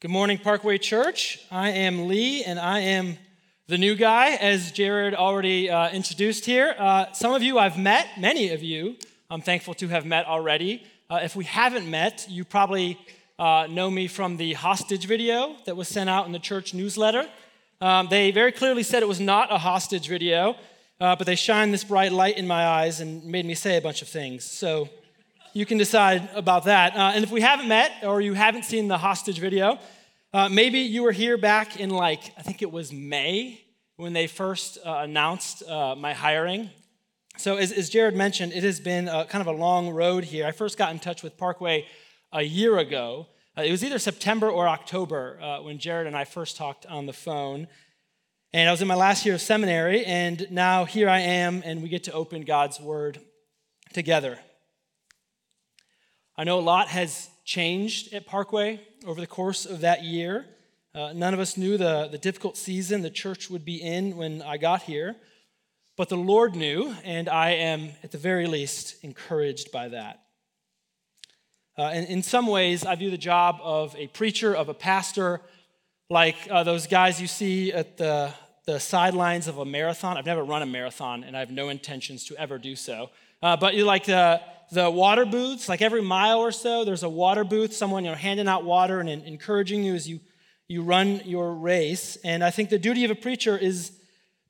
Good morning, Parkway Church. I am Lee, and I am the new guy, as Jared already uh, introduced here. Uh, some of you I've met, many of you I'm thankful to have met already. Uh, if we haven't met, you probably uh, know me from the hostage video that was sent out in the church newsletter. Um, they very clearly said it was not a hostage video, uh, but they shined this bright light in my eyes and made me say a bunch of things. So you can decide about that. Uh, and if we haven't met or you haven't seen the hostage video, uh, maybe you were here back in like, I think it was May when they first uh, announced uh, my hiring. So, as, as, Jared mentioned, it has been a, kind of a long road here. I first got in touch with Parkway a year ago. Uh, it was either September or October uh, when Jared and I first talked on the phone. And I was in my last year of seminary, and now here I am, and we get to open God's Word together. I know a lot has changed at Parkway over the course of that year. Uh, none of us knew the, the difficult season the church would be in when I got here, but the Lord knew, and I am, at the very least, encouraged by that. Uh, and in some ways, I view the job of a preacher, of a pastor, like uh, those guys you see at the, the sidelines of a marathon. I've never run a marathon, and I have no intentions to ever do so. Uh, but you like the the water booths, like every mile or so, there's a water booth, someone you know, handing out water and encouraging you as you, you run your race. And I think the duty of a preacher is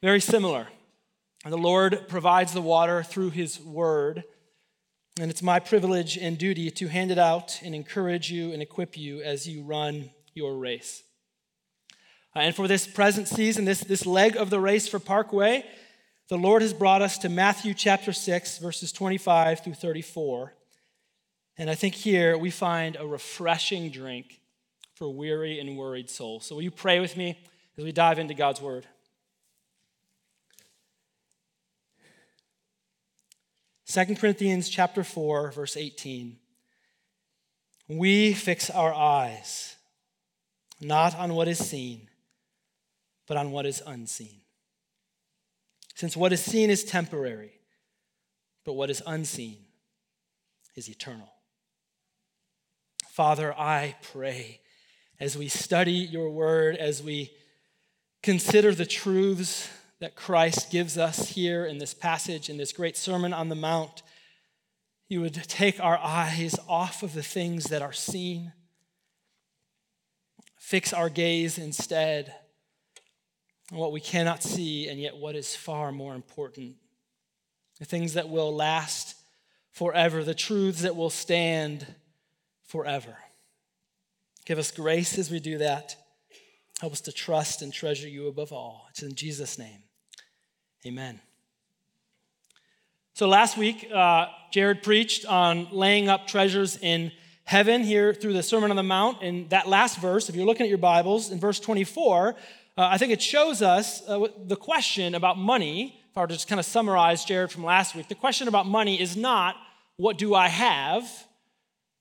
very similar. The Lord provides the water through His word. And it's my privilege and duty to hand it out and encourage you and equip you as you run your race. Uh, and for this present season, this, this leg of the race for Parkway, the Lord has brought us to Matthew chapter 6, verses 25 through 34. And I think here we find a refreshing drink for weary and worried souls. So will you pray with me as we dive into God's word? Second Corinthians chapter 4 verse 18 We fix our eyes not on what is seen but on what is unseen since what is seen is temporary, but what is unseen is eternal. Father, I pray as we study your word, as we consider the truths that Christ gives us here in this passage, in this great Sermon on the Mount, you would take our eyes off of the things that are seen, fix our gaze instead what we cannot see, and yet what is far more important. The things that will last forever, the truths that will stand forever. Give us grace as we do that. Help us to trust and treasure you above all. It's in Jesus' name. Amen. So last week, uh, Jared preached on laying up treasures in heaven here through the Sermon on the Mount. In that last verse, if you're looking at your Bibles, in verse 24, uh, I think it shows us uh, the question about money. If I were to just kind of summarize Jared from last week, the question about money is not what do I have,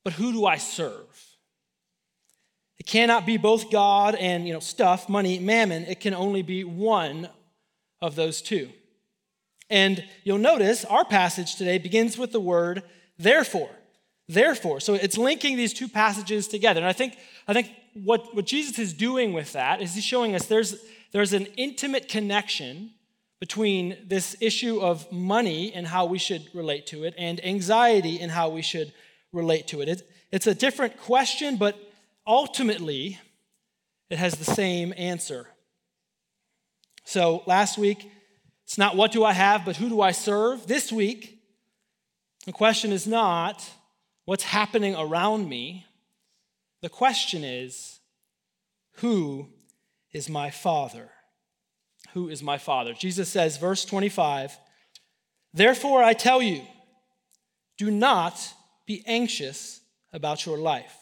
but who do I serve? It cannot be both God and you know stuff, money, mammon. It can only be one of those two. And you'll notice our passage today begins with the word therefore. Therefore. So it's linking these two passages together. And I think, I think what, what Jesus is doing with that is he's showing us there's, there's an intimate connection between this issue of money and how we should relate to it and anxiety and how we should relate to it. it it's a different question, but ultimately it has the same answer. So last week, it's not what do I have, but who do I serve? This week, the question is not what's happening around me. The question is, who is my Father? Who is my Father? Jesus says, verse 25, Therefore I tell you, do not be anxious about your life.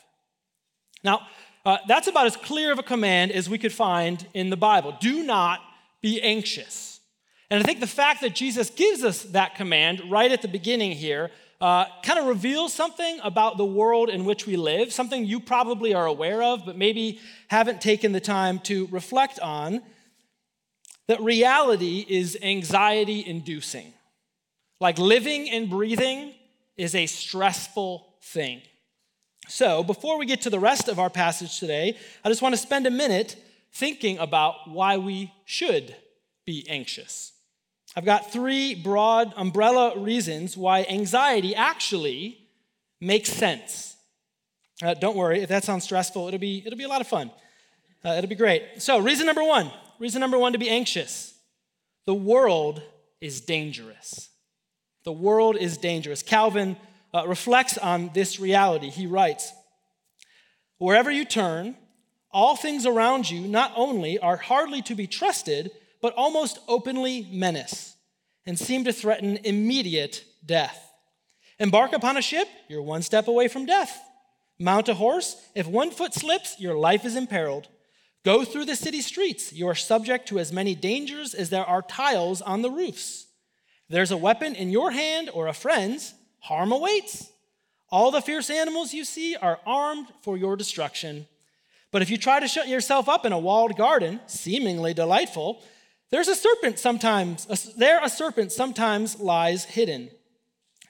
Now, uh, that's about as clear of a command as we could find in the Bible. Do not be anxious. And I think the fact that Jesus gives us that command right at the beginning here uh, kind of reveals something about the world in which we live, something you probably are aware of, but maybe haven't taken the time to reflect on. That reality is anxiety inducing. Like living and breathing is a stressful thing. So, before we get to the rest of our passage today, I just want to spend a minute thinking about why we should be anxious. I've got three broad umbrella reasons why anxiety actually makes sense. Uh, don't worry, if that sounds stressful, it'll be, it'll be a lot of fun. Uh, it'll be great. So, reason number one reason number one to be anxious the world is dangerous. The world is dangerous. Calvin uh, reflects on this reality. He writes Wherever you turn, all things around you not only are hardly to be trusted, but almost openly menace and seem to threaten immediate death. Embark upon a ship, you're one step away from death. Mount a horse, if one foot slips, your life is imperiled. Go through the city streets, you are subject to as many dangers as there are tiles on the roofs. There's a weapon in your hand or a friend's, harm awaits. All the fierce animals you see are armed for your destruction. But if you try to shut yourself up in a walled garden, seemingly delightful, there's a serpent sometimes, there a serpent sometimes lies hidden.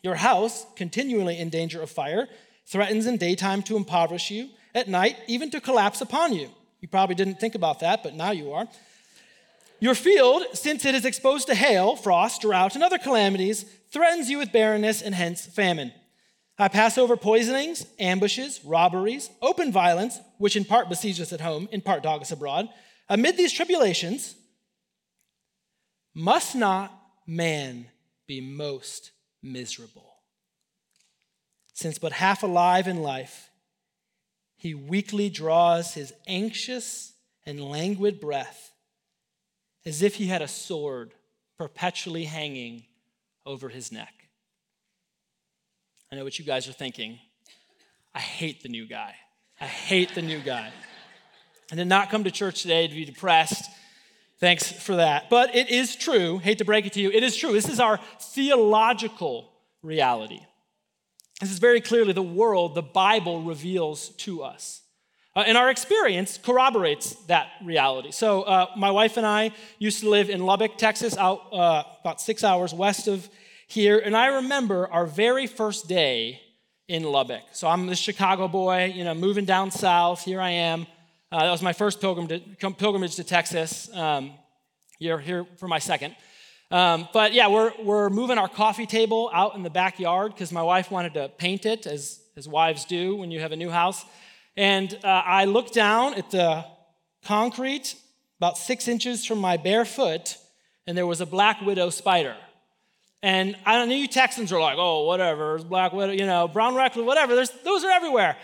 Your house, continually in danger of fire, threatens in daytime to impoverish you, at night, even to collapse upon you. You probably didn't think about that, but now you are. Your field, since it is exposed to hail, frost, drought, and other calamities, threatens you with barrenness and hence famine. I pass over poisonings, ambushes, robberies, open violence, which in part besiege us at home, in part dog us abroad. Amid these tribulations, must not man be most miserable? Since but half alive in life, he weakly draws his anxious and languid breath as if he had a sword perpetually hanging over his neck. I know what you guys are thinking. I hate the new guy. I hate the new guy. I did not come to church today to be depressed Thanks for that. But it is true, hate to break it to you, it is true. This is our theological reality. This is very clearly the world the Bible reveals to us. Uh, and our experience corroborates that reality. So, uh, my wife and I used to live in Lubbock, Texas, out uh, about six hours west of here. And I remember our very first day in Lubbock. So, I'm the Chicago boy, you know, moving down south. Here I am. Uh, that was my first pilgrimage to Texas. Um, you're here for my second. Um, but yeah, we're, we're moving our coffee table out in the backyard because my wife wanted to paint it, as, as wives do when you have a new house. And uh, I looked down at the concrete about six inches from my bare foot, and there was a black widow spider. And I know you Texans are like, oh, whatever, black widow, you know, brown recluse, whatever. There's, those are everywhere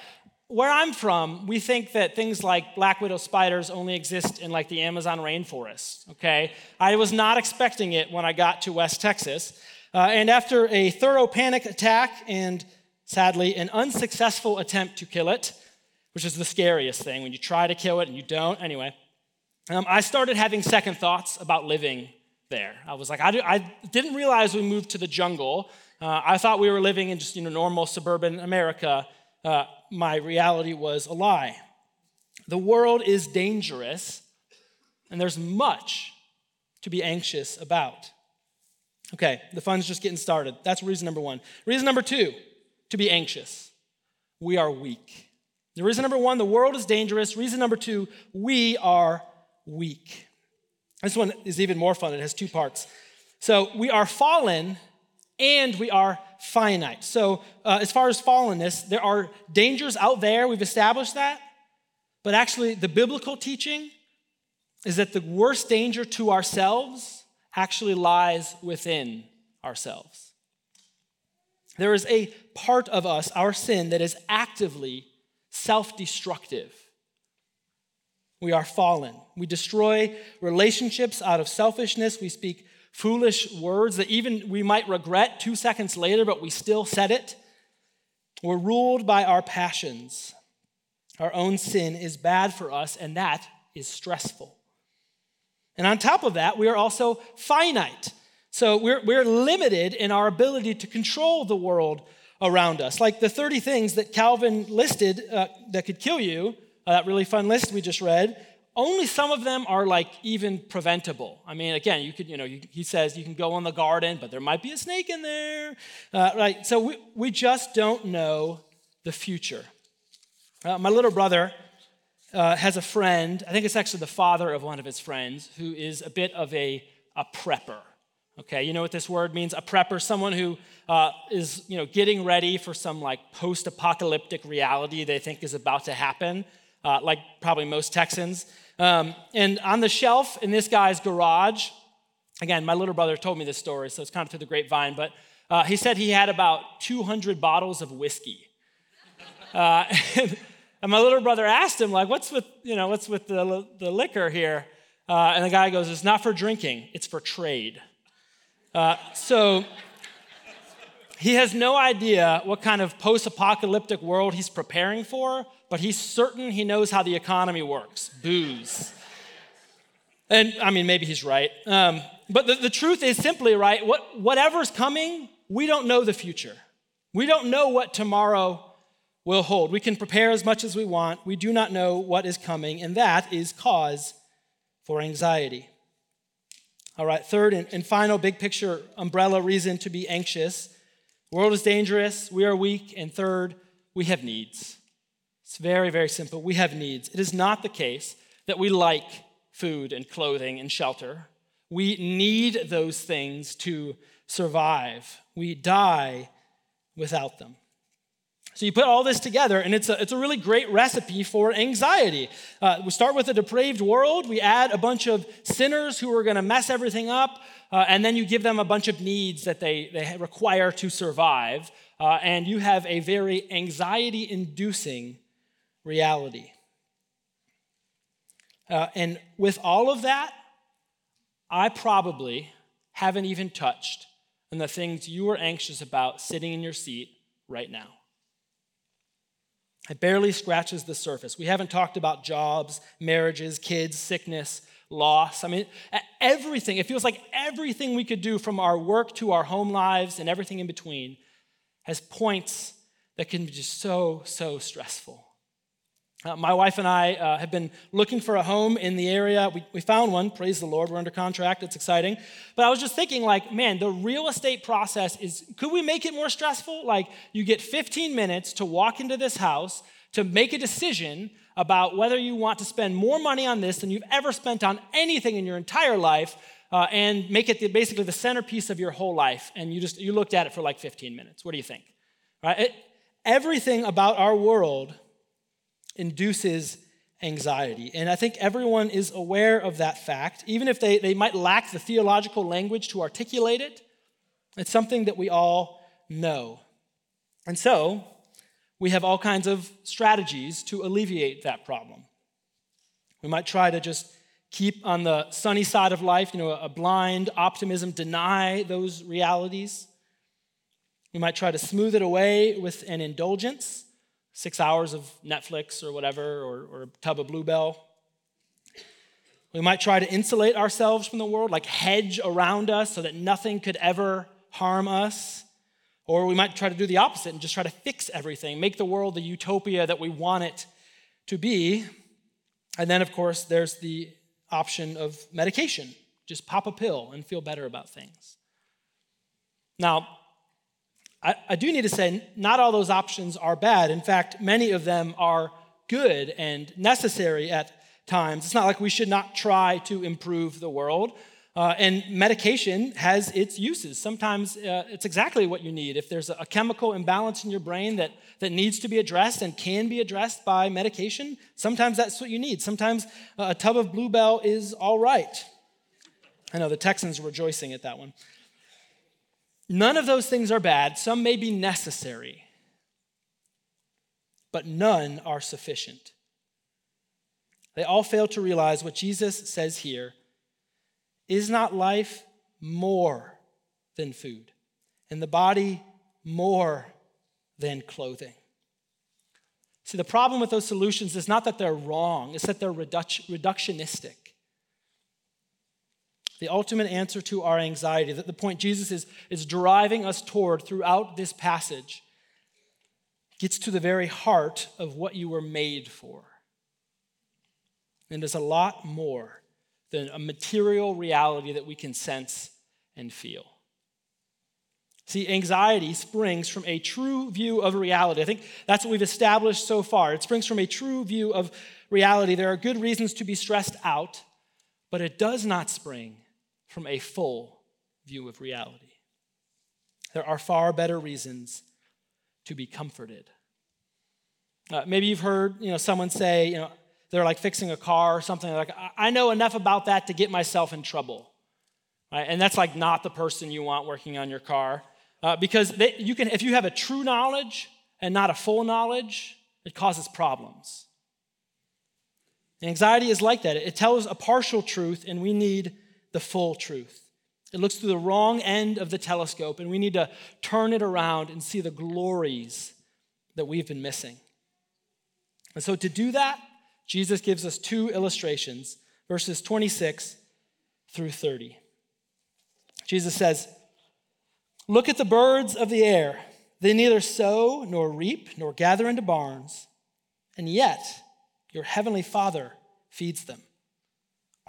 where I'm from, we think that things like black widow spiders only exist in like the Amazon rainforest, okay? I was not expecting it when I got to West Texas. Uh, and after a thorough panic attack and sadly an unsuccessful attempt to kill it, which is the scariest thing when you try to kill it and you don't, anyway, um, I started having second thoughts about living there. I was like, I, I didn't realize we moved to the jungle. Uh, I thought we were living in just you know normal suburban America. Uh, my reality was a lie. The world is dangerous, and there's much to be anxious about. Okay, the fun's just getting started. That's reason number one. Reason number two to be anxious we are weak. The reason number one, the world is dangerous. Reason number two, we are weak. This one is even more fun. It has two parts. So we are fallen and we are finite. So, uh, as far as fallenness, there are dangers out there. We've established that. But actually, the biblical teaching is that the worst danger to ourselves actually lies within ourselves. There is a part of us, our sin, that is actively self destructive. We are fallen. We destroy relationships out of selfishness. We speak foolish words that even we might regret two seconds later, but we still said it. We're ruled by our passions. Our own sin is bad for us, and that is stressful. And on top of that, we are also finite. So we're, we're limited in our ability to control the world around us. Like the 30 things that Calvin listed uh, that could kill you, uh, that really fun list we just read, only some of them are like even preventable. I mean, again, you could, you know, you, he says you can go in the garden, but there might be a snake in there, uh, right? So we, we just don't know the future. Uh, my little brother uh, has a friend, I think it's actually the father of one of his friends, who is a bit of a, a prepper. Okay, you know what this word means? A prepper, someone who uh, is, you know, getting ready for some like post-apocalyptic reality they think is about to happen, uh, like probably most Texans. Um, and on the shelf in this guy's garage, again, my little brother told me this story, so it's kind of through the grapevine, but uh, he said he had about 200 bottles of whiskey. Uh, and, and my little brother asked him, like, what's with, you know, what's with the, the liquor here? Uh, and the guy goes, it's not for drinking, it's for trade. Uh, so he has no idea what kind of post apocalyptic world he's preparing for, but he's certain he knows how the economy works booze. And I mean, maybe he's right. Um, but the, the truth is simply, right, what, whatever's coming, we don't know the future. We don't know what tomorrow will hold. We can prepare as much as we want. We do not know what is coming, and that is cause for anxiety. All right, third and, and final big picture umbrella reason to be anxious. World is dangerous, we are weak, and third, we have needs. It's very, very simple. We have needs. It is not the case that we like food and clothing and shelter. We need those things to survive. We die without them. So you put all this together, and it's a, it's a really great recipe for anxiety. Uh, we start with a depraved world, we add a bunch of sinners who are going to mess everything up, uh, and then you give them a bunch of needs that they, they require to survive, uh, and you have a very anxiety inducing reality. Uh, and with all of that, I probably haven't even touched on the things you are anxious about sitting in your seat right now. It barely scratches the surface. We haven't talked about jobs, marriages, kids, sickness, loss. I mean, everything. It feels like everything we could do from our work to our home lives and everything in between has points that can be just so, so stressful. Uh, my wife and I uh, have been looking for a home in the area. We, we found one, praise the Lord. We're under contract, it's exciting. But I was just thinking, like, man, the real estate process is could we make it more stressful? Like, you get 15 minutes to walk into this house to make a decision about whether you want to spend more money on this than you've ever spent on anything in your entire life. Uh, and make it the, basically the centerpiece of your whole life, and you just you looked at it for like 15 minutes. What do you think? Right? It, everything about our world induces anxiety. And I think everyone is aware of that fact, even if they, they might lack the theological language to articulate it. It's something that we all know. And so, we have all kinds of strategies to alleviate that problem. We might try to just keep on the sunny side of life, you know, a blind optimism, deny those realities. We might try to smooth it away with an indulgence six hours of Netflix or whatever, or, or a tub of Bluebell. We might try to insulate ourselves from the world, like hedge around us so that nothing could ever harm us. Or we might try to do the opposite and just try to fix everything, make the world the utopia that we want it to be. And then, of course, there's the option of medication. Just pop a pill and feel better about things. Now, I, I do need to say, not all those options are bad. In fact, many of them are good and necessary at times. It's not like we should not try to improve the world. Uh, and medication has its uses. Sometimes uh, it's exactly what you need. If there's a, chemical imbalance in your brain that, that needs to be addressed and can be addressed by medication, sometimes that's what you need. Sometimes uh, a tub of Bluebell is all right. I know the Texans are rejoicing at that one. None of those things are bad. Some may be necessary, but none are sufficient. They all fail to realize what Jesus says here is not life more than food, and the body more than clothing. See, the problem with those solutions is not that they're wrong, it's that they're reductionistic the ultimate answer to our anxiety, that the point Jesus is, is driving us toward throughout this passage, gets to the very heart of what you were made for. And is a lot more than a material reality that we can sense and feel. See, anxiety springs from a true view of reality. I think that's what we've established so far. It springs from a true view of reality. There are good reasons to be stressed out, but it does not spring from a full view of reality. There are far better reasons to be comforted. Uh, maybe you've heard you know, someone say, you know, they're like fixing a car or something like, I know enough about that to get myself in trouble. Right? And that's like not the person you want working on your car. Uh, because they, you can, if you have a true knowledge and not a full knowledge, it causes problems. And anxiety is like that. It tells a partial truth, and we need the full truth. It looks through the wrong end of the telescope, and we need to turn it around and see the glories that we've been missing. And so, to do that, Jesus gives us two illustrations, verses 26 through 30. Jesus says, Look at the birds of the air. They neither sow nor reap nor gather into barns, and yet your heavenly Father feeds them.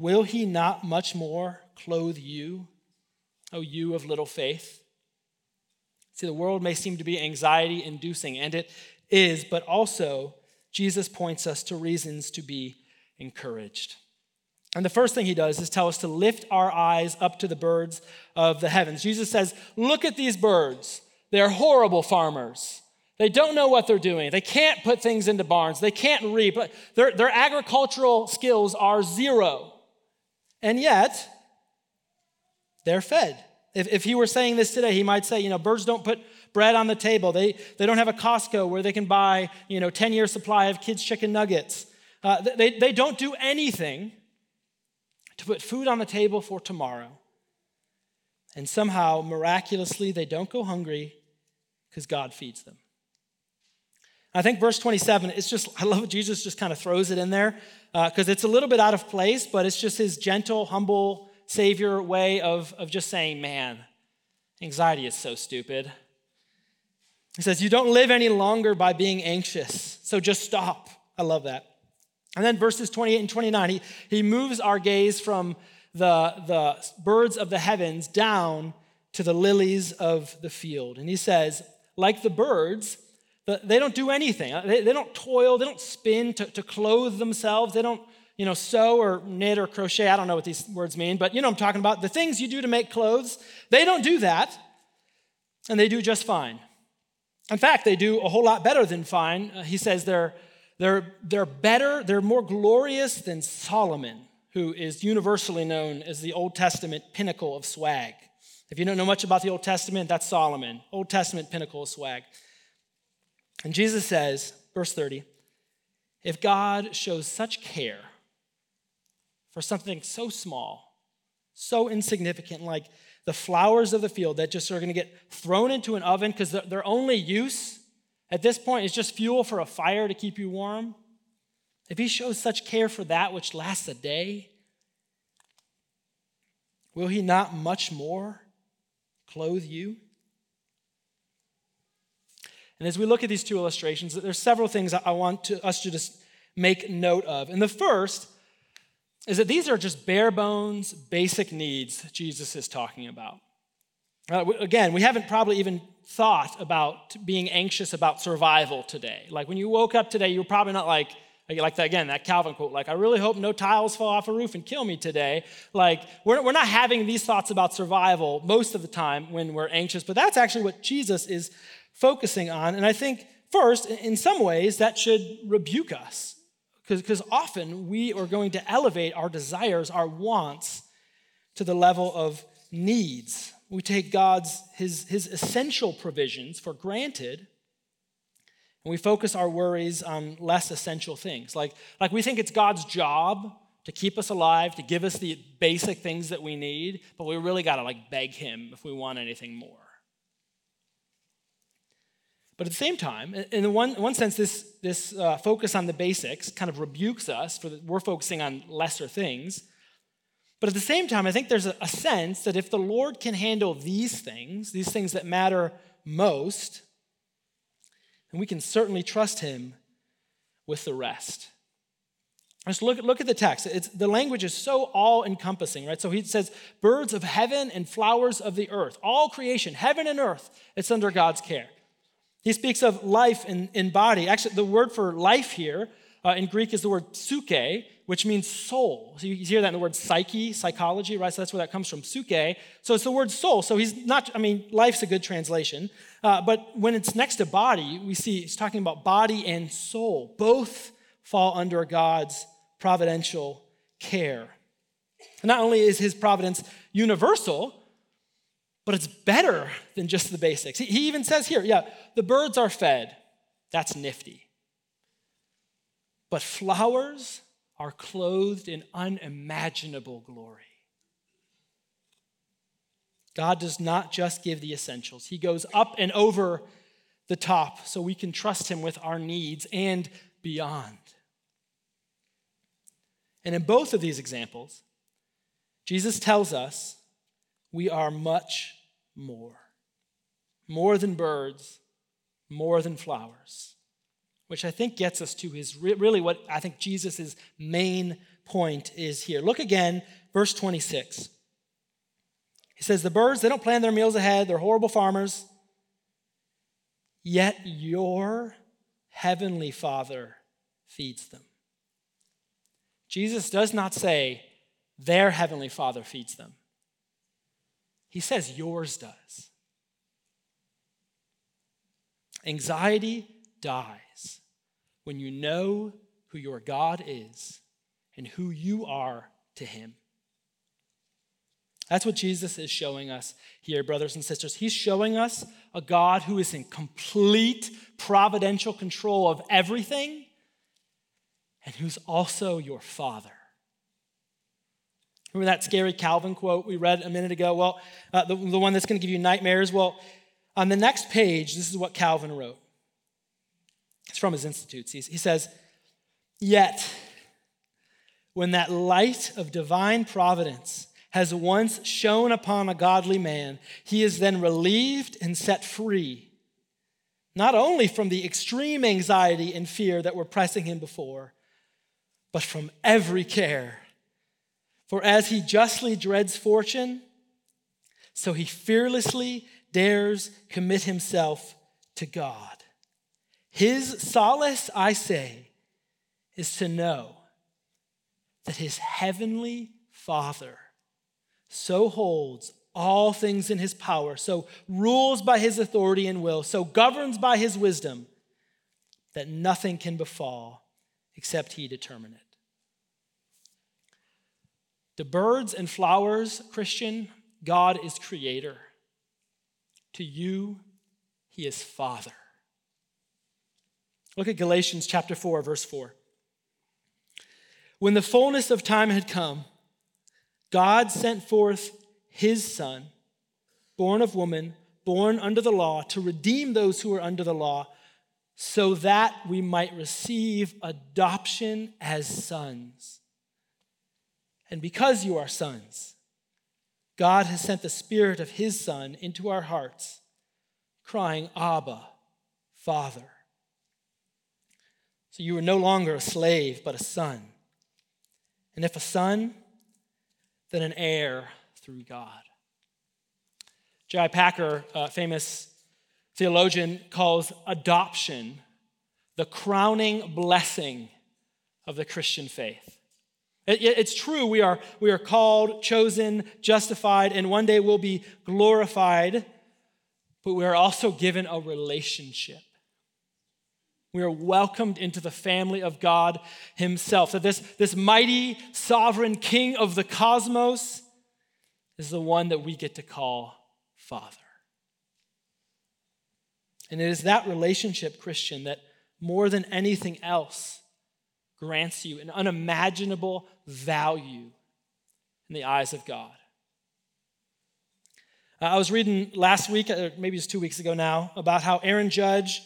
will he not much more clothe you, O you of little faith? See, the world may seem to be anxiety inducing, and it is, but also Jesus points us to reasons to be encouraged. And the first thing he does is tell us to lift our eyes up to the birds of the heavens. Jesus says, Look at these birds. They're horrible farmers. They don't know what they're doing. They can't put things into barns. They can't reap. Their, their agricultural skills are zero. And yet, they're fed. If, if he were saying this today, he might say, you know, birds don't put bread on the table. They, they don't have a Costco where they can buy, you know, 10 year supply of kids' chicken nuggets. Uh, they, they don't do anything to put food on the table for tomorrow. And somehow, miraculously, they don't go hungry because God feeds them. I think verse 27, it's just, I love Jesus just kind of throws it in there because uh, it's a little bit out of place, but it's just his gentle, humble Savior way of, of just saying, man, anxiety is so stupid. He says, You don't live any longer by being anxious, so just stop. I love that. And then verses 28 and 29, he, he moves our gaze from the, the birds of the heavens down to the lilies of the field. And he says, Like the birds, they don't do anything. They, they don't toil, they don't spin to, to clothe themselves, they don't you know, sew or knit or crochet. I don't know what these words mean, but you know I'm talking about. The things you do to make clothes, they don't do that, and they do just fine. In fact, they do a whole lot better than fine. Uh, he says they're, they're, they're better, they're more glorious than Solomon, who is universally known as the Old Testament pinnacle of swag. If you don't know much about the Old Testament, that's Solomon, Old Testament pinnacle of swag. And Jesus says, verse 30, if God shows such care for something so small, so insignificant, like the flowers of the field that just are going to get thrown into an oven because their only use at this point is just fuel for a fire to keep you warm. If he shows such care for that which lasts a day, will he not much more clothe you? And as we look at these two illustrations, there's several things I want to, us to just make note of. And the first is that these are just bare bones, basic needs Jesus is talking about. Uh, again, we haven't probably even thought about being anxious about survival today. Like when you woke up today, you were probably not like, like that, again, that Calvin quote, like, I really hope no tiles fall off a roof and kill me today. Like, we're, we're not having these thoughts about survival most of the time when we're anxious, but that's actually what Jesus is focusing on. And I think, first, in some ways, that should rebuke us. Because often we are going to elevate our desires, our wants, to the level of needs. We take God's, his, his essential provisions for granted, and we focus our worries on less essential things. Like, like we think it's God's job to keep us alive, to give us the basic things that we need, but we really got to like beg him if we want anything more. But at the same time, in one, one sense, this, this uh, focus on the basics kind of rebukes us for the, we're focusing on lesser things. But at the same time, I think there's a, a sense that if the Lord can handle these things, these things that matter most, then we can certainly trust Him with the rest. Just look, look at the text. It's, the language is so all encompassing, right? So he says, birds of heaven and flowers of the earth, all creation, heaven and earth, it's under God's care. He speaks of life in, in body. Actually, the word for life here uh, in Greek is the word psyche, which means soul. So you hear that in the word psyche, psychology, right? So that's where that comes from, psyche. So it's the word soul. So he's not, I mean, life's a good translation. Uh, but when it's next to body, we see he's talking about body and soul. Both fall under God's providential care. not only is his providence universal, but it's better than just the basics. He even says here, yeah, the birds are fed. That's nifty. But flowers are clothed in unimaginable glory. God does not just give the essentials, He goes up and over the top so we can trust Him with our needs and beyond. And in both of these examples, Jesus tells us we are much more. More than birds, more than flowers. Which I think gets us to his really what I think Jesus' main point is here. Look again, verse 26. He says, The birds, they don't plan their meals ahead, they're horrible farmers. Yet your heavenly Father feeds them. Jesus does not say their heavenly Father feeds them, he says yours does. Anxiety dies when you know who your God is and who you are to Him. That's what Jesus is showing us here, brothers and sisters. He's showing us a God who is in complete providential control of everything and who's also your Father. Remember that scary Calvin quote we read a minute ago? Well, uh, the, the one that's going to give you nightmares. Well, on the next page, this is what Calvin wrote. It's from his Institutes. He, he says, Yet, when that light of divine providence has once shone upon a godly man, he is then relieved and set free, not only from the extreme anxiety and fear that were pressing him before, but from every care. For as he justly dreads fortune, so he fearlessly dares commit himself to God. His solace, I say, is to know that his heavenly Father so holds all things in his power, so rules by his authority and will, so governs by his wisdom, that nothing can befall except he determine it. The birds and flowers, Christian, God is creator. To you, he is father. Look at Galatians chapter 4, verse 4. When the fullness of time had come, God sent forth his son, born of woman, born under the law, to redeem those who were under the law, so that we might receive adoption as sons. And because you are sons, God has sent the Spirit of his Son into our hearts, crying, Abba, Father. So you are no longer a slave, but a son. And if a son, then an heir through God. J.I. Packer, a famous theologian, calls adoption the crowning blessing of the Christian faith. It's true, we are, we are called, chosen, justified, and one day we'll be glorified, but we are also given a relationship. We are welcomed into the family of God Himself. So, this, this mighty, sovereign King of the cosmos is the one that we get to call Father. And it is that relationship, Christian, that more than anything else grants you an unimaginable value in the eyes of God. Uh, I was reading last week, or maybe it's two weeks ago now, about how Aaron Judge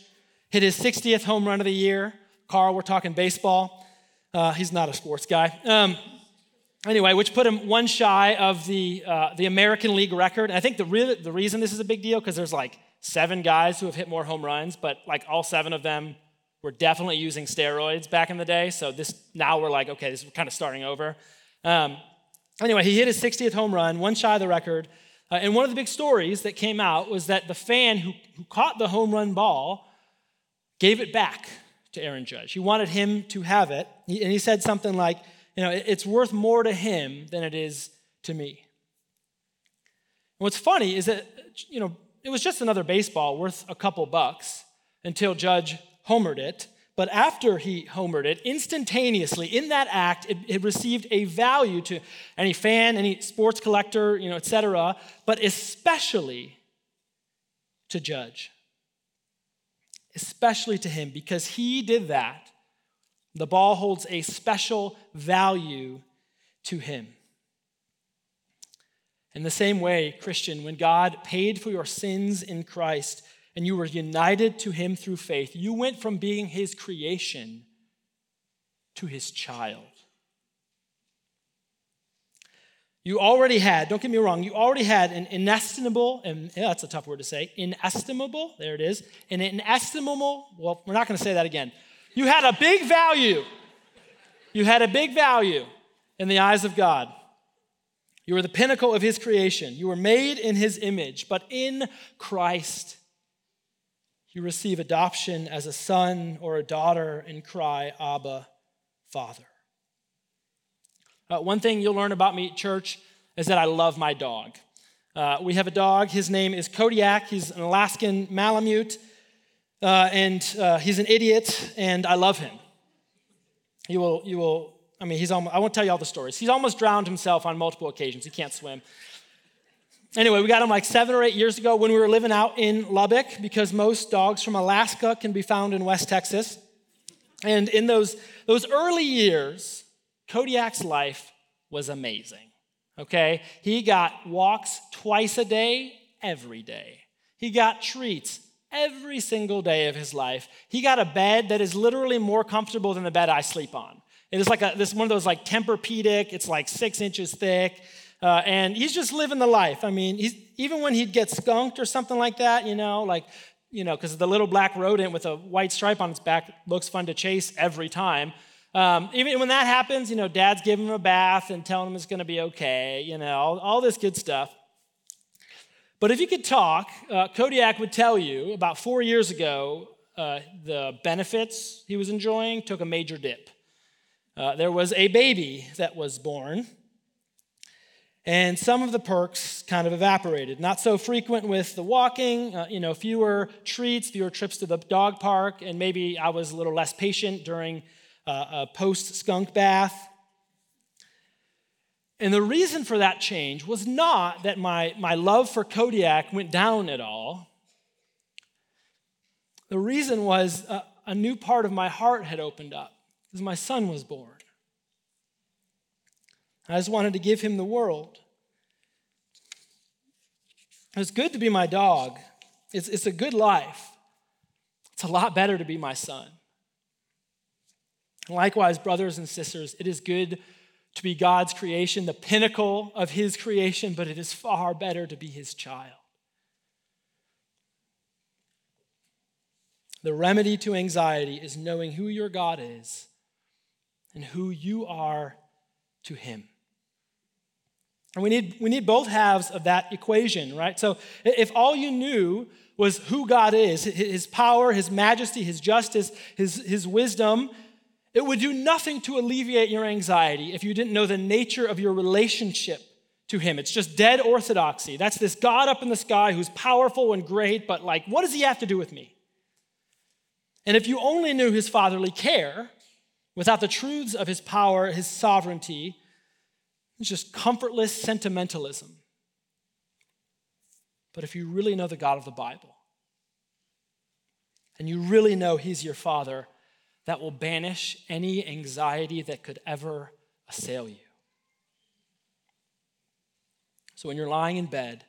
hit his 60th home run of the year. Carl, we're talking baseball. Uh, he's not a sports guy. Um, anyway, which put him one shy of the, uh, the American League record. And I think the, re- the reason this is a big deal, because there's like seven guys who have hit more home runs, but like all seven of them were definitely using steroids back in the day. So this now we're like, okay, this is kind of starting over. Um, anyway, he hit his 60th home run, one shy of the record. Uh, and one of the big stories that came out was that the fan who, who caught the home run ball gave it back to Aaron Judge. He wanted him to have it. He, and he said something like, you know, it's worth more to him than it is to me. And what's funny is that, you know, it was just another baseball worth a couple bucks until Judge homered it. But after he homered it, instantaneously in that act, it, it, received a value to any fan, any sports collector, you know, etc., but especially to Judge. Especially to him, because he did that. The ball holds a special value to him. In the same way, Christian, when God paid for your sins in Christ and you were united to him through faith, you went from being his creation to his child. You already had, don't get me wrong, you already had an inestimable, and yeah, that's a tough word to say, inestimable, there it is, an inestimable, well, we're not going to say that again. You had a big value. You had a big value in the eyes of God. You were the pinnacle of his creation. You were made in his image, but in Christ, you receive adoption as a son or a daughter and cry, Abba, Father. Uh, one thing you'll learn about me, at church, is that I love my dog. Uh, we have a dog. His name is Kodiak. He's an Alaskan Malamute, uh, and uh, he's an idiot, and I love him. You will, you will I mean, he's almost, I won't tell you all the stories. He's almost drowned himself on multiple occasions. He can't swim. Anyway, we got him like seven or eight years ago when we were living out in Lubbock because most dogs from Alaska can be found in West Texas. And in those, those early years, Kodiak's life was amazing. Okay? He got walks twice a day, every day. He got treats every single day of his life. He got a bed that is literally more comfortable than the bed I sleep on. It is like a, this one of those like Tempur-Pedic. It's like six inches thick. Uh, and he's just living the life. I mean, he's, even when he'd get skunked or something like that, you know, like, you know, because the little black rodent with a white stripe on its back looks fun to chase every time. Um, even when that happens, you know, dad's giving him a bath and telling him it's going to be okay, you know, all, all, this good stuff. But if you could talk, uh, Kodiak would tell you about four years ago, uh, the benefits he was enjoying took a major dip. Uh, there was a baby that was born, and some of the perks kind of evaporated. Not so frequent with the walking, uh, you know, fewer treats, fewer trips to the dog park, and maybe I was a little less patient during uh, a post skunk bath. And the reason for that change was not that my, my love for Kodiak went down at all. The reason was a, a new part of my heart had opened up because my son was born. I just wanted to give him the world. It's good to be my dog. It's, it's a good life. It's a lot better to be my son. Likewise, brothers and sisters, it is good to be God's creation, the pinnacle of his creation, but it is far better to be his child. The remedy to anxiety is knowing who your God is and who you are to Him. And we need, we need both halves of that equation, right? So if all you knew was who God is, His power, His majesty, His justice, His, his wisdom, it would do nothing to alleviate your anxiety if you didn't know the nature of your relationship to Him. It's just dead orthodoxy. That's this God up in the sky who's powerful and great, but like, what does He have to do with me? And if you only knew His fatherly care, without the truths of his power, his sovereignty. It's just comfortless sentimentalism. But if you really know the God of the Bible, and you really know he's your father, that will banish any anxiety that could ever assail you. So when you're lying in bed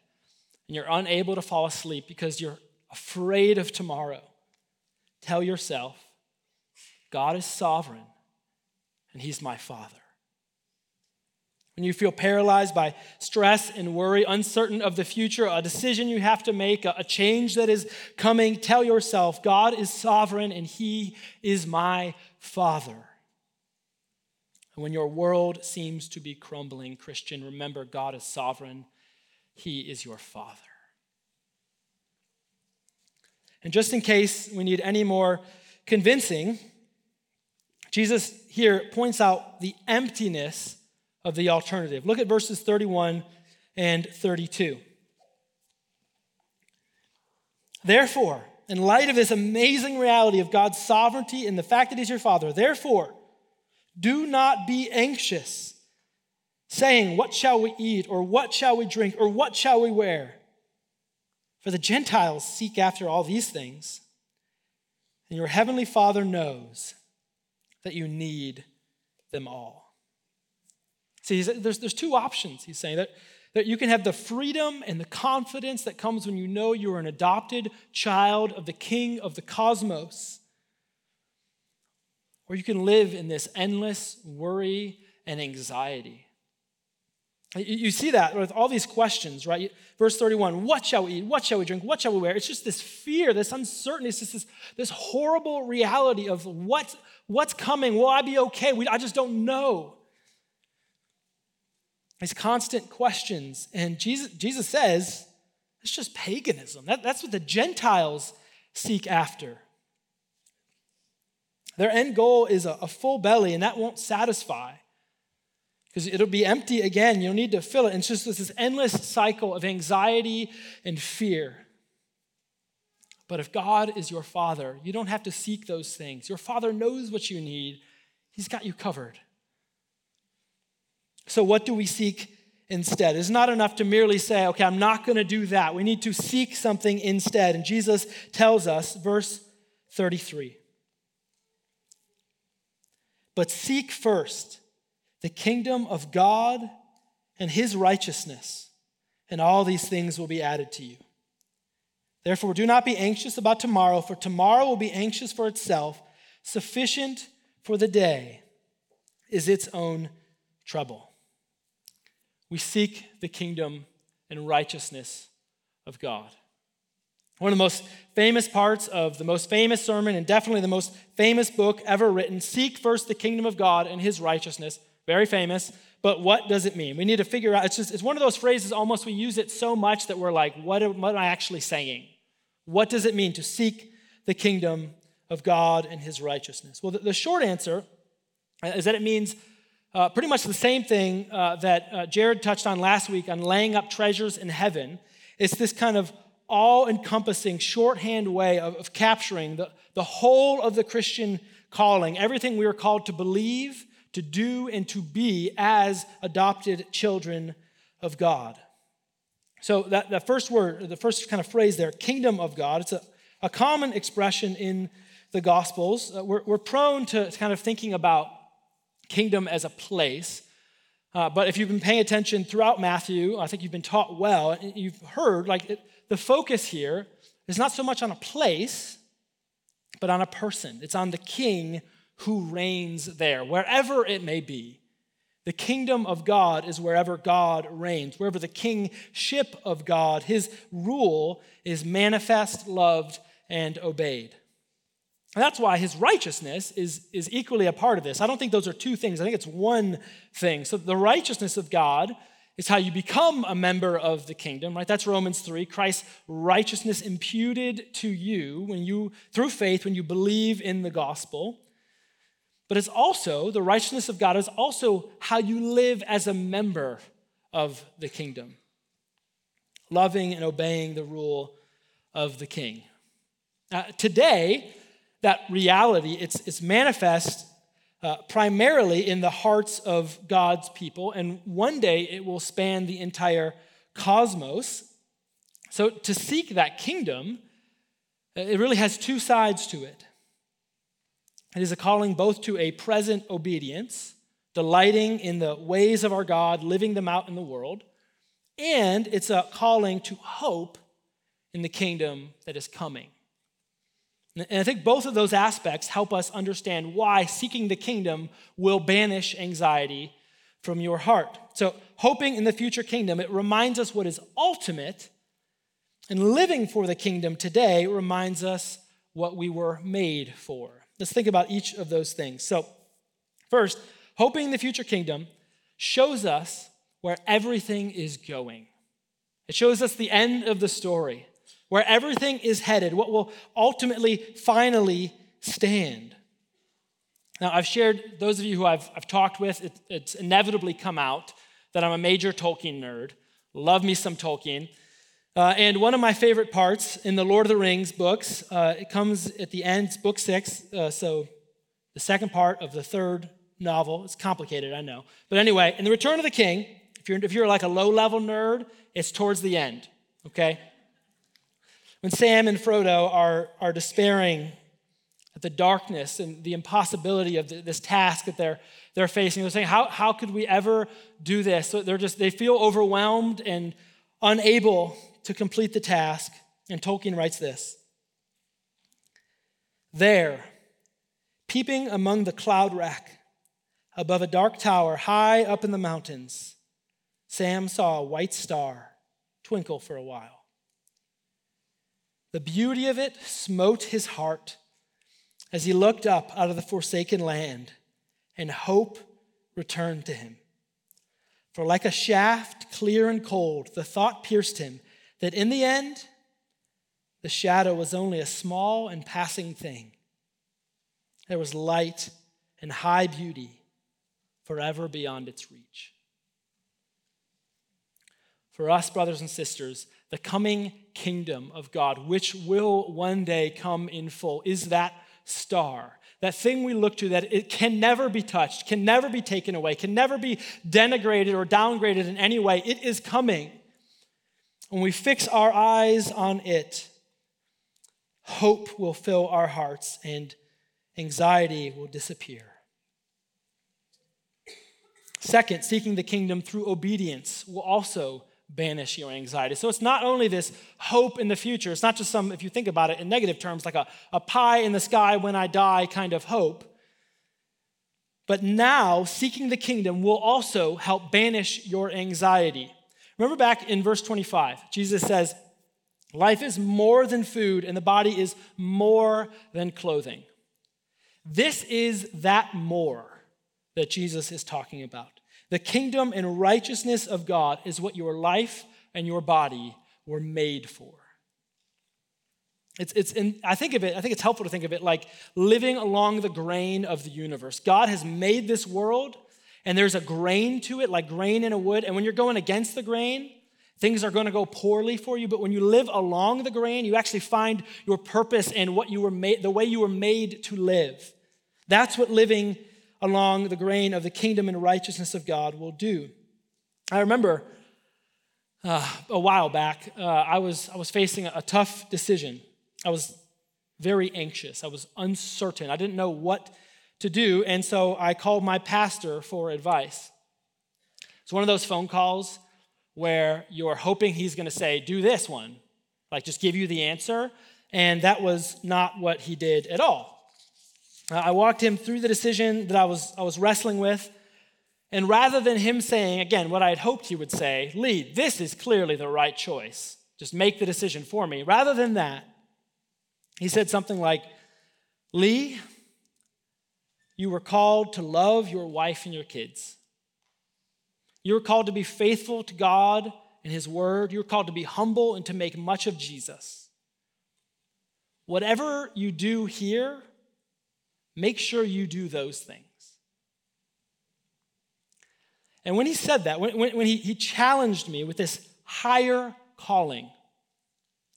and you're unable to fall asleep because you're afraid of tomorrow, tell yourself God is sovereign and He's my Father. When you feel paralyzed by stress and worry, uncertain of the future, a decision you have to make, a change that is coming, tell yourself God is sovereign and He is my Father. And when your world seems to be crumbling, Christian, remember God is sovereign, He is your Father. And just in case we need any more convincing, Jesus here points out the emptiness of the alternative. Look at verses 31 and 32. Therefore, in light of this amazing reality of God's sovereignty and the fact that He's your Father, therefore, do not be anxious, saying, What shall we eat, or what shall we drink, or what shall we wear? For the Gentiles seek after all these things, and your heavenly Father knows that you need them all. See, there's, there's two options, he's saying, that, that you can have the freedom and the confidence that comes when you know you are an adopted child of the King of the cosmos or you can live in this endless worry and anxiety. You see that with all these questions, right? Verse 31 What shall we eat? What shall we drink? What shall we wear? It's just this fear, this uncertainty, it's just this, this horrible reality of what, what's coming. Will I be okay? We, I just don't know. These constant questions. And Jesus, Jesus says, it's just paganism. That, that's what the Gentiles seek after. Their end goal is a, a full belly, and that won't satisfy because it'll be empty again. You'll need to fill it. And it's just this endless cycle of anxiety and fear. But if God is your father, you don't have to seek those things. Your father knows what you need, He's got you covered. So, what do we seek instead? It's not enough to merely say, okay, I'm not going to do that. We need to seek something instead. And Jesus tells us, verse 33 but seek first the kingdom of God and his righteousness, and all these things will be added to you. Therefore, do not be anxious about tomorrow, for tomorrow will be anxious for itself. Sufficient for the day is its own trouble. We seek the kingdom and righteousness of God. One of the most famous parts of the most famous sermon and definitely the most famous book ever written Seek first the kingdom of God and his righteousness. Very famous. But what does it mean? We need to figure out. It's just it's one of those phrases almost we use it so much that we're like, what am, what am I actually saying? What does it mean to seek the kingdom of God and his righteousness? Well, the, the short answer is that it means uh, pretty much the same thing uh, that uh, Jared touched on last week on laying up treasures in heaven. It's this kind of all encompassing shorthand way of, of capturing the, the whole of the Christian calling, everything we are called to believe, to do, and to be as adopted children of God. So, that, that first word, the first kind of phrase there, kingdom of God, it's a, a common expression in the Gospels. Uh, we're, we're prone to kind of thinking about kingdom as a place. Uh, but if you've been paying attention throughout Matthew, I think you've been taught well, you've heard like it, the focus here is not so much on a place, but on a person. It's on the king who reigns there, wherever it may be. The kingdom of God is wherever God reigns, wherever the kingship of God, his rule, is manifest, loved, and obeyed. And that's why his righteousness is, is equally a part of this. I don't think those are two things, I think it's one thing. So the righteousness of God is how you become a member of the kingdom, right? That's Romans 3. Christ's righteousness imputed to you when you through faith when you believe in the gospel. But it's also the righteousness of God is also how you live as a member of the kingdom. Loving and obeying the rule of the king. Uh, today, that reality, it's, it's manifest uh, primarily in the hearts of God's people, and one day it will span the entire cosmos. So, to seek that kingdom, uh, it really has two sides to it. It is a calling both to a present obedience, delighting in the ways of our God, living them out in the world, and it's a calling to hope in the kingdom that is coming. And I think both of those aspects help us understand why seeking the kingdom will banish anxiety from your heart. So, hoping in the future kingdom, it reminds us what is ultimate, and living for the kingdom today reminds us what we were made for. Let's think about each of those things. So, first, hoping in the future kingdom shows us where everything is going. It shows us the end of the story where everything is headed, what will ultimately, finally stand. Now, I've shared, those of you who I've, I've talked with, it, it's inevitably come out that I'm a major Tolkien nerd. Love me some Tolkien. Uh, and one of my favorite parts in the Lord of the Rings books, uh, it comes at the end, it's book six, uh, so the second part of the third novel. It's complicated, I know. But anyway, in The Return of the King, if you're, if you're like a low level nerd, it's towards the end, okay? When Sam and Frodo are, are despairing at the darkness and the impossibility of this task that they're, they're facing, they're saying, how, how could we ever do this? So they're just, they feel overwhelmed and unable to complete the task. And Tolkien writes this There, peeping among the cloud rack, above a dark tower high up in the mountains, Sam saw a white star twinkle for a while. The beauty of it smote his heart as he looked up out of the forsaken land, and hope returned to him. For like a shaft, clear and cold, the thought pierced him that in the end, the shadow was only a small and passing thing. There was light and high beauty forever beyond its reach. For us, brothers and sisters, the coming kingdom of God, which will one day come in full, is that star. That thing we look to that it can never be touched, can never be taken away, can never be denigrated or downgraded in any way. It is coming. When we fix our eyes on it, hope will fill our hearts and anxiety will disappear. Second, seeking the kingdom through obedience will also banish your anxiety. So it's not only this hope in the future, it's not just some, if you think about it in negative terms, like a, a pie in the sky when I die kind of hope. But now, seeking the kingdom will also help banish your anxiety. Remember back in verse 25, Jesus says, Life is more than food, and the body is more than clothing. This is that more that Jesus is talking about. The kingdom and righteousness of God is what your life and your body were made for. It's, it's in, I think of it, I think it's helpful to think of it like living along the grain of the universe. God has made this world, and there's a grain to it, like grain in a wood. And when you're going against the grain, things are going to go poorly for you. But when you live along the grain, you actually find your purpose and what you were made, the way you were made to live. That's what living along the grain of the kingdom and righteousness of God will do. I remember uh, a while back, uh, I, was, I was facing a tough decision. I was very anxious, I was uncertain, I didn't know what to do, and so I called my pastor for advice. It's one of those phone calls where you're hoping he's going to say, Do this one, like just give you the answer. And that was not what he did at all. Uh, I walked him through the decision that I was, I was wrestling with. And rather than him saying, again, what I had hoped he would say, Lee, this is clearly the right choice, just make the decision for me, rather than that, he said something like, Lee, you were called to love your wife and your kids. You were called to be faithful to God and His Word. You were called to be humble and to make much of Jesus. Whatever you do here, Make sure you do those things. And when he said that, when, when, when he, he challenged me with this higher calling,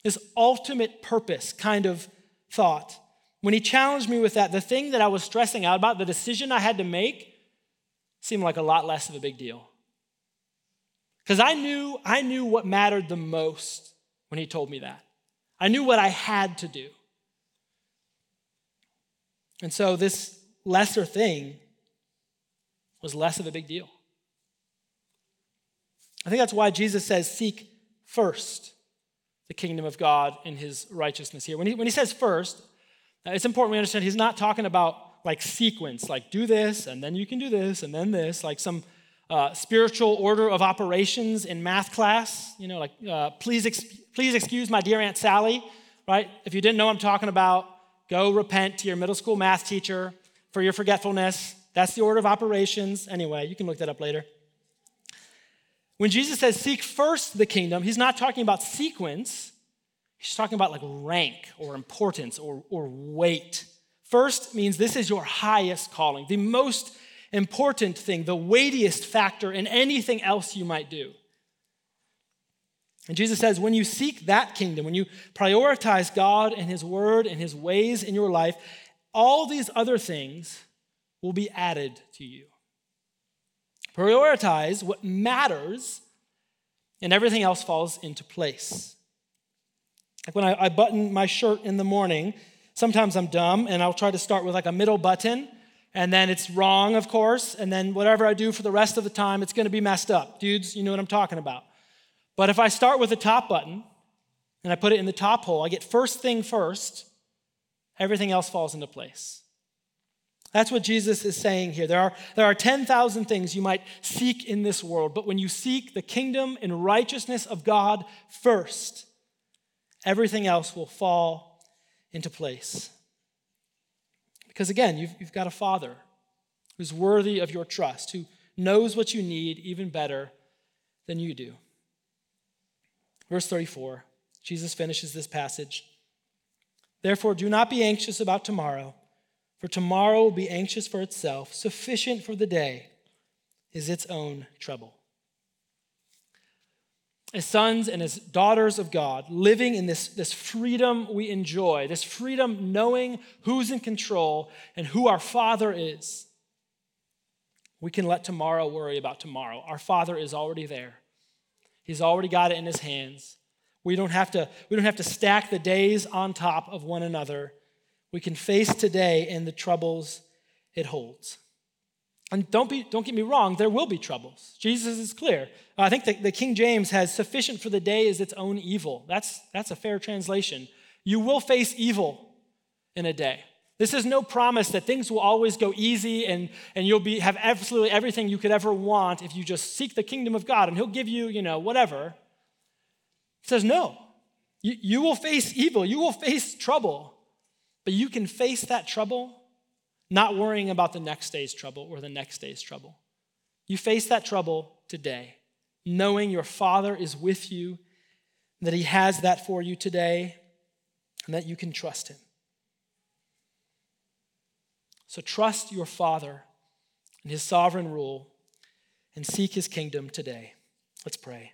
this ultimate purpose kind of thought, when he challenged me with that, the thing that I was stressing out about, the decision I had to make, seemed like a lot less of a big deal. Because I knew, I knew what mattered the most when he told me that. I knew what I had to do. And so this lesser thing was less of a big deal. I think that's why Jesus says, Seek first the kingdom of God and his righteousness here. When he, when he says first, it's important we understand he's not talking about like sequence, like do this, and then you can do this, and then this, like some uh, spiritual order of operations in math class. You know, like, uh, please, ex- please excuse my dear Aunt Sally, right? If you didn't know I'm talking about, go repent to your middle school math teacher for your forgetfulness. That's the order of operations. Anyway, you can look that up later. When Jesus says seek first the kingdom, he's not talking about sequence. He's talking about like rank or importance or, or weight. First means this is your highest calling, the most important thing, the weightiest factor in anything else you might do. And Jesus says, when you seek that kingdom, when you prioritize God and His word and His ways in your life, all these other things will be added to you. Prioritize what matters, and everything else falls into place. Like when I, I, button my shirt in the morning, sometimes I'm dumb and I'll try to start with like a middle button, and then it's wrong, of course, and then whatever I do for the rest of the time, it's gonna be messed up. Dudes, you know what I'm talking about. But if I start with the top button and I put it in the top hole, I get first thing first, everything else falls into place. That's what Jesus is saying here. There are, there are 10,000 things you might seek in this world, but when you seek the kingdom and righteousness of God first, everything else will fall into place. Because again, you've, you've got a father who's worthy of your trust, who knows what you need even better than you do. Verse 34, Jesus finishes this passage. Therefore, do not be anxious about tomorrow for tomorrow will be anxious for itself. Sufficient for the day is its own trouble. As sons and as daughters of God, living in this, this freedom we enjoy, this freedom knowing who's in control and who our Father is, we can let tomorrow worry about tomorrow. Our Father is already there, He's already got it in His hands. We don't have to, we don't have to stack the days on top of one another we can face today and the troubles it holds. And don't, be, don't get me wrong, there will be troubles. Jesus is clear. I think the, the King James has sufficient for the day is its own evil. That's, that's a fair translation. You will face evil in a day. This is no promise that things will always go easy and, and you'll be, have absolutely everything you could ever want if you just seek the kingdom of God and He'll give you, you know, whatever. It says, no. You, you will face evil, you will face trouble. But you can face that trouble not worrying about the next day's trouble or the next day's trouble. You face that trouble today, knowing your Father is with you, that He has that for you today, and that you can trust Him. So trust your Father and His sovereign rule and seek His kingdom today. Let's pray.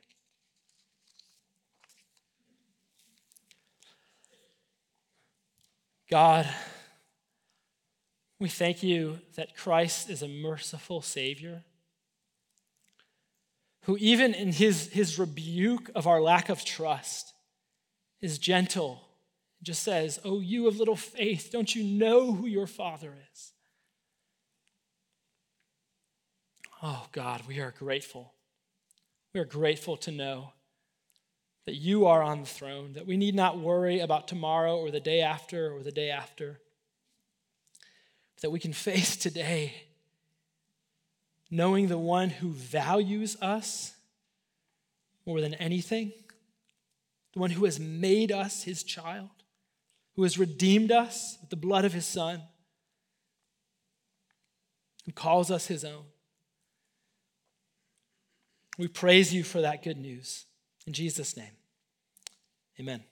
God, we thank you that Christ is a merciful Savior who, even in his, his rebuke of our lack of trust, is gentle, just says, Oh, you of little faith, don't you know who your Father is? Oh, God, we are grateful. We are grateful to know that you are on the throne, that we need not worry about tomorrow or the day after or the day after, that we can face today knowing the one who values us more than anything, the one who has made us his child, who has redeemed us with the blood of his son, who calls us his own. We praise you for that good news. In Jesus' name, amen.